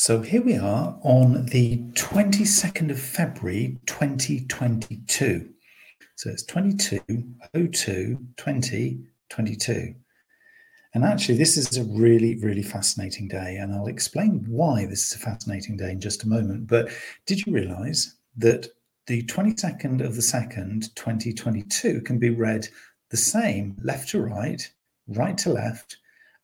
So here we are on the 22nd of February 2022. So it's 2202 2022. And actually, this is a really, really fascinating day. And I'll explain why this is a fascinating day in just a moment. But did you realize that the 22nd of the 2nd, 2022, can be read the same left to right, right to left,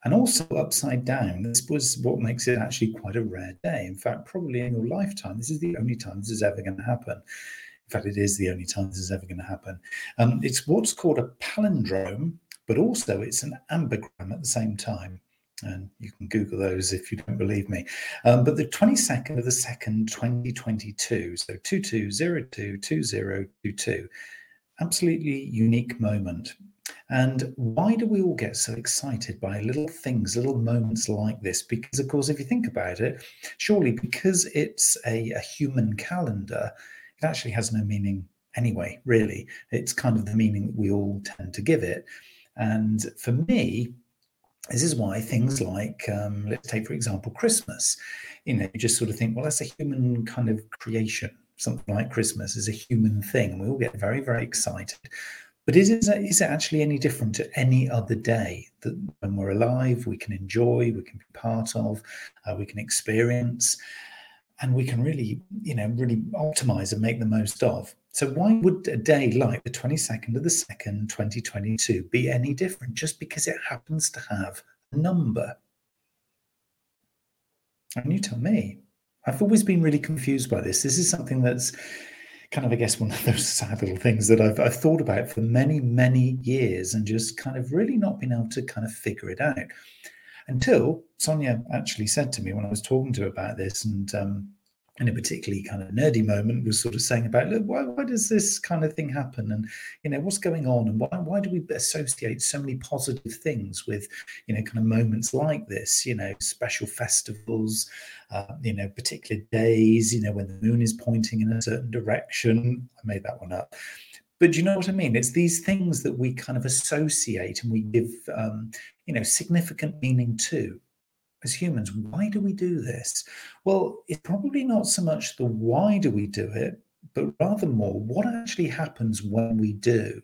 and also upside down. This was what makes it actually quite a rare day. In fact, probably in your lifetime, this is the only time this is ever going to happen. In fact, it is the only time this is ever going to happen. Um, it's what's called a palindrome, but also it's an ambigram at the same time. And you can Google those if you don't believe me. Um, but the 22nd of the 2nd, 2022, so 22022022, absolutely unique moment. And why do we all get so excited by little things, little moments like this? Because, of course, if you think about it, surely because it's a, a human calendar, it actually has no meaning anyway, really. It's kind of the meaning that we all tend to give it. And for me, this is why things like, um, let's take, for example, Christmas, you know, you just sort of think, well, that's a human kind of creation. Something like Christmas is a human thing. And we all get very, very excited. But is it, is it actually any different to any other day that when we're alive, we can enjoy, we can be part of, uh, we can experience, and we can really, you know, really optimize and make the most of? So why would a day like the 22nd of the 2nd, 2022 be any different just because it happens to have a number? And you tell me. I've always been really confused by this. This is something that's kind of, I guess, one of those sad little things that I've, I've thought about for many, many years and just kind of really not been able to kind of figure it out until Sonia actually said to me when I was talking to her about this, and um, in a particularly kind of nerdy moment was sort of saying about look why, why does this kind of thing happen? And you know what's going on? And why, why do we associate so many positive things with you know kind of moments like this you know special festivals uh, you know particular days you know when the moon is pointing in a certain direction? I made that one up. But do you know what I mean? It's these things that we kind of associate and we give, um, you know, significant meaning to as humans, why do we do this? Well, it's probably not so much the why do we do it, but rather more what actually happens when we do.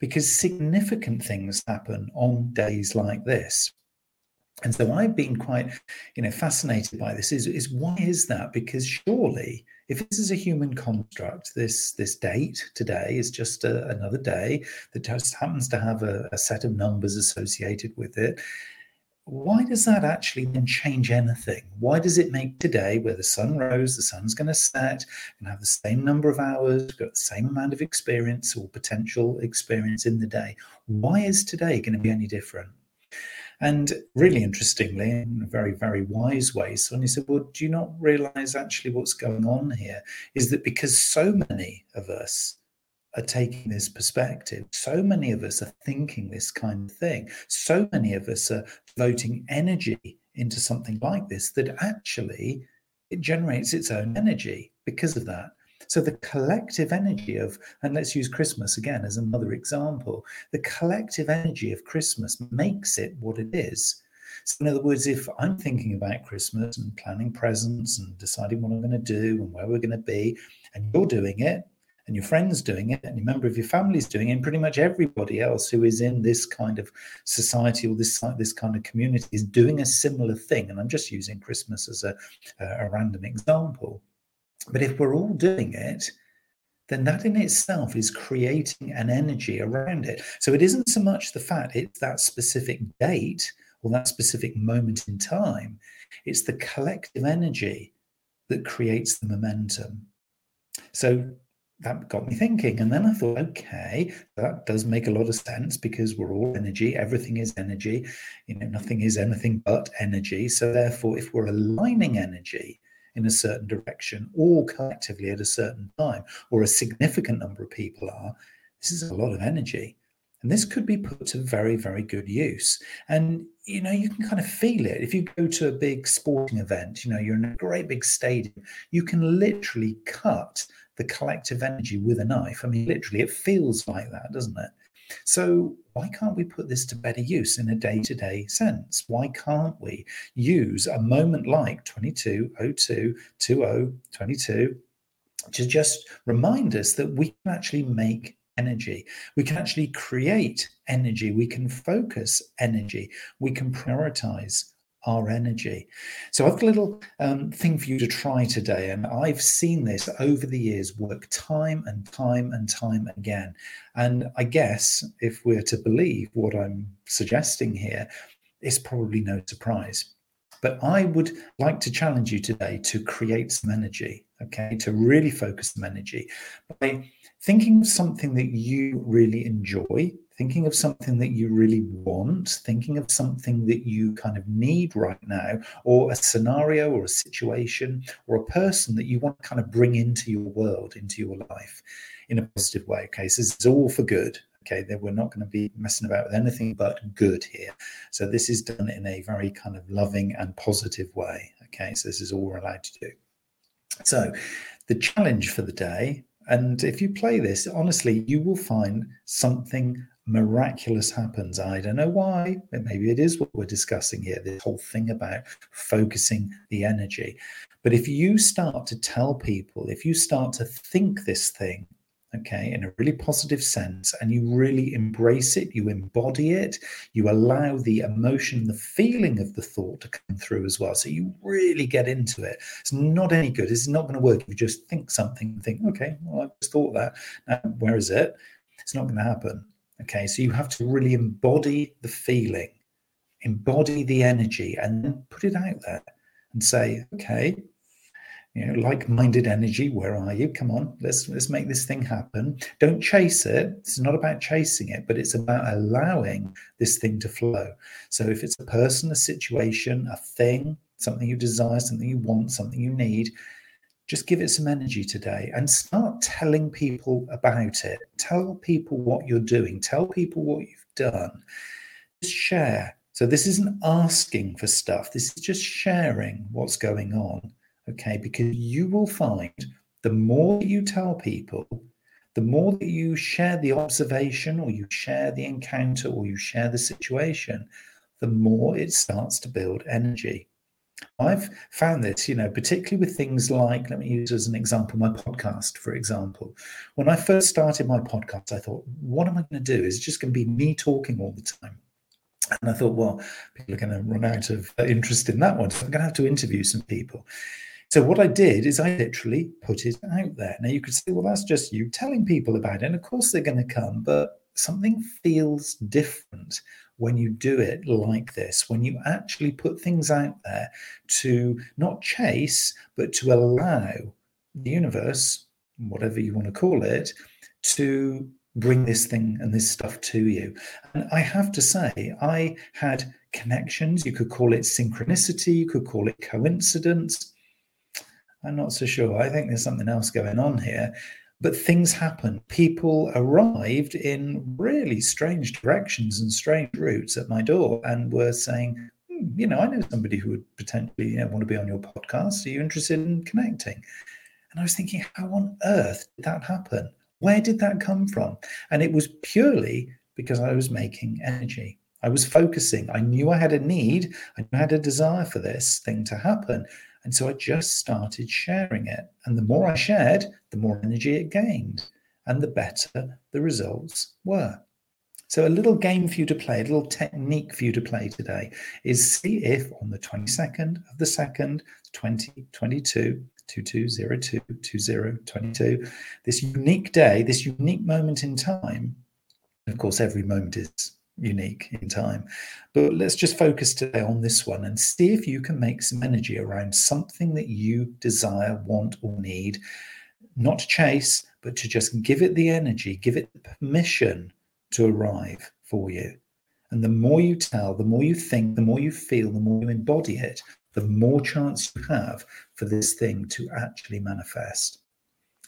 Because significant things happen on days like this. And so I've been quite, you know, fascinated by this. Is, is why is that? Because surely, if this is a human construct, this this date today is just a, another day that just happens to have a, a set of numbers associated with it why does that actually then change anything? Why does it make today, where the sun rose, the sun's going to set, and have the same number of hours, got the same amount of experience or potential experience in the day? Why is today going to be any different? And really interestingly, in a very, very wise way, Sonia said, Well, do you not realize actually what's going on here? Is that because so many of us are taking this perspective. So many of us are thinking this kind of thing. So many of us are voting energy into something like this that actually it generates its own energy because of that. So the collective energy of, and let's use Christmas again as another example, the collective energy of Christmas makes it what it is. So in other words, if I'm thinking about Christmas and planning presents and deciding what I'm going to do and where we're going to be, and you're doing it, and your friends doing it, and a member of your family's doing it, and pretty much everybody else who is in this kind of society or this this kind of community is doing a similar thing. And I'm just using Christmas as a, a random example. But if we're all doing it, then that in itself is creating an energy around it. So it isn't so much the fact it's that specific date or that specific moment in time, it's the collective energy that creates the momentum. So that got me thinking. And then I thought, okay, that does make a lot of sense because we're all energy. Everything is energy. You know, nothing is anything but energy. So therefore, if we're aligning energy in a certain direction or collectively at a certain time, or a significant number of people are, this is a lot of energy. And this could be put to very, very good use. And, you know, you can kind of feel it. If you go to a big sporting event, you know, you're in a great big stadium, you can literally cut the collective energy with a knife. I mean, literally, it feels like that, doesn't it? So, why can't we put this to better use in a day to day sense? Why can't we use a moment like 2202 2022 to just remind us that we can actually make energy. We can actually create energy. We can focus energy. We can prioritize our energy. So I've got a little um, thing for you to try today. And I've seen this over the years work time and time and time again. And I guess if we're to believe what I'm suggesting here, it's probably no surprise. But I would like to challenge you today to create some energy, okay, to really focus some energy by thinking of something that you really enjoy, thinking of something that you really want, thinking of something that you kind of need right now, or a scenario or a situation or a person that you want to kind of bring into your world, into your life in a positive way. Okay, so this is all for good. Okay, that we're not going to be messing about with anything but good here. So this is done in a very kind of loving and positive way. Okay, so this is all we're allowed to do. So the challenge for the day and if you play this, honestly, you will find something miraculous happens. I don't know why, but maybe it is what we're discussing here this whole thing about focusing the energy. But if you start to tell people, if you start to think this thing, okay, in a really positive sense, and you really embrace it, you embody it, you allow the emotion, the feeling of the thought to come through as well. So you really get into it. It's not any good. It's not going to work you just think something think, okay, well, I just thought that. Now, where is it? It's not going to happen. Okay, so you have to really embody the feeling, embody the energy, and put it out there and say, okay, you know like-minded energy where are you? Come on let's let's make this thing happen. Don't chase it. It's not about chasing it but it's about allowing this thing to flow. So if it's a person a situation a thing something you desire something you want something you need just give it some energy today and start telling people about it. Tell people what you're doing. Tell people what you've done. Just share. So this isn't asking for stuff. This is just sharing what's going on Okay, because you will find the more you tell people, the more that you share the observation or you share the encounter or you share the situation, the more it starts to build energy. I've found this, you know, particularly with things like, let me use as an example, my podcast, for example. When I first started my podcast, I thought, what am I going to do? Is it just going to be me talking all the time? And I thought, well, people are going to run out of interest in that one. So I'm going to have to interview some people. So what I did is I literally put it out there. Now you could say, well, that's just you telling people about it. And of course they're going to come, but something feels different when you do it like this, when you actually put things out there to not chase, but to allow the universe, whatever you want to call it, to bring this thing and this stuff to you. And I have to say, I had connections. You could call it synchronicity, you could call it coincidence. I'm not so sure. I think there's something else going on here. But things happen. People arrived in really strange directions and strange routes at my door and were saying, hmm, you know, I know somebody who would potentially you know, want to be on your podcast. Are you interested in connecting? And I was thinking, how on earth did that happen? Where did that come from? And it was purely because I was making energy. I was focusing. I knew I had a need. I had a desire for this thing to happen. And so I just started sharing it. And the more I shared, the more energy it gained, and the better the results were. So, a little game for you to play, a little technique for you to play today is see if on the 22nd of the 2nd, 2022, 2202, 2022, this unique day, this unique moment in time, of course, every moment is unique in time. But let's just focus today on this one and see if you can make some energy around something that you desire, want, or need, not to chase, but to just give it the energy, give it the permission to arrive for you. And the more you tell, the more you think, the more you feel, the more you embody it, the more chance you have for this thing to actually manifest.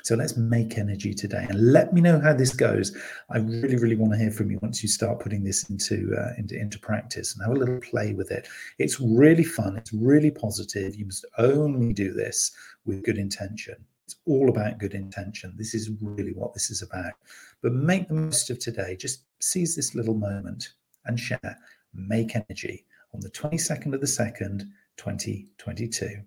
So let's make energy today and let me know how this goes. I really, really want to hear from you once you start putting this into, uh, into, into practice and have a little play with it. It's really fun. It's really positive. You must only do this with good intention. It's all about good intention. This is really what this is about. But make the most of today. Just seize this little moment and share Make Energy on the 22nd of the 2nd, 2022.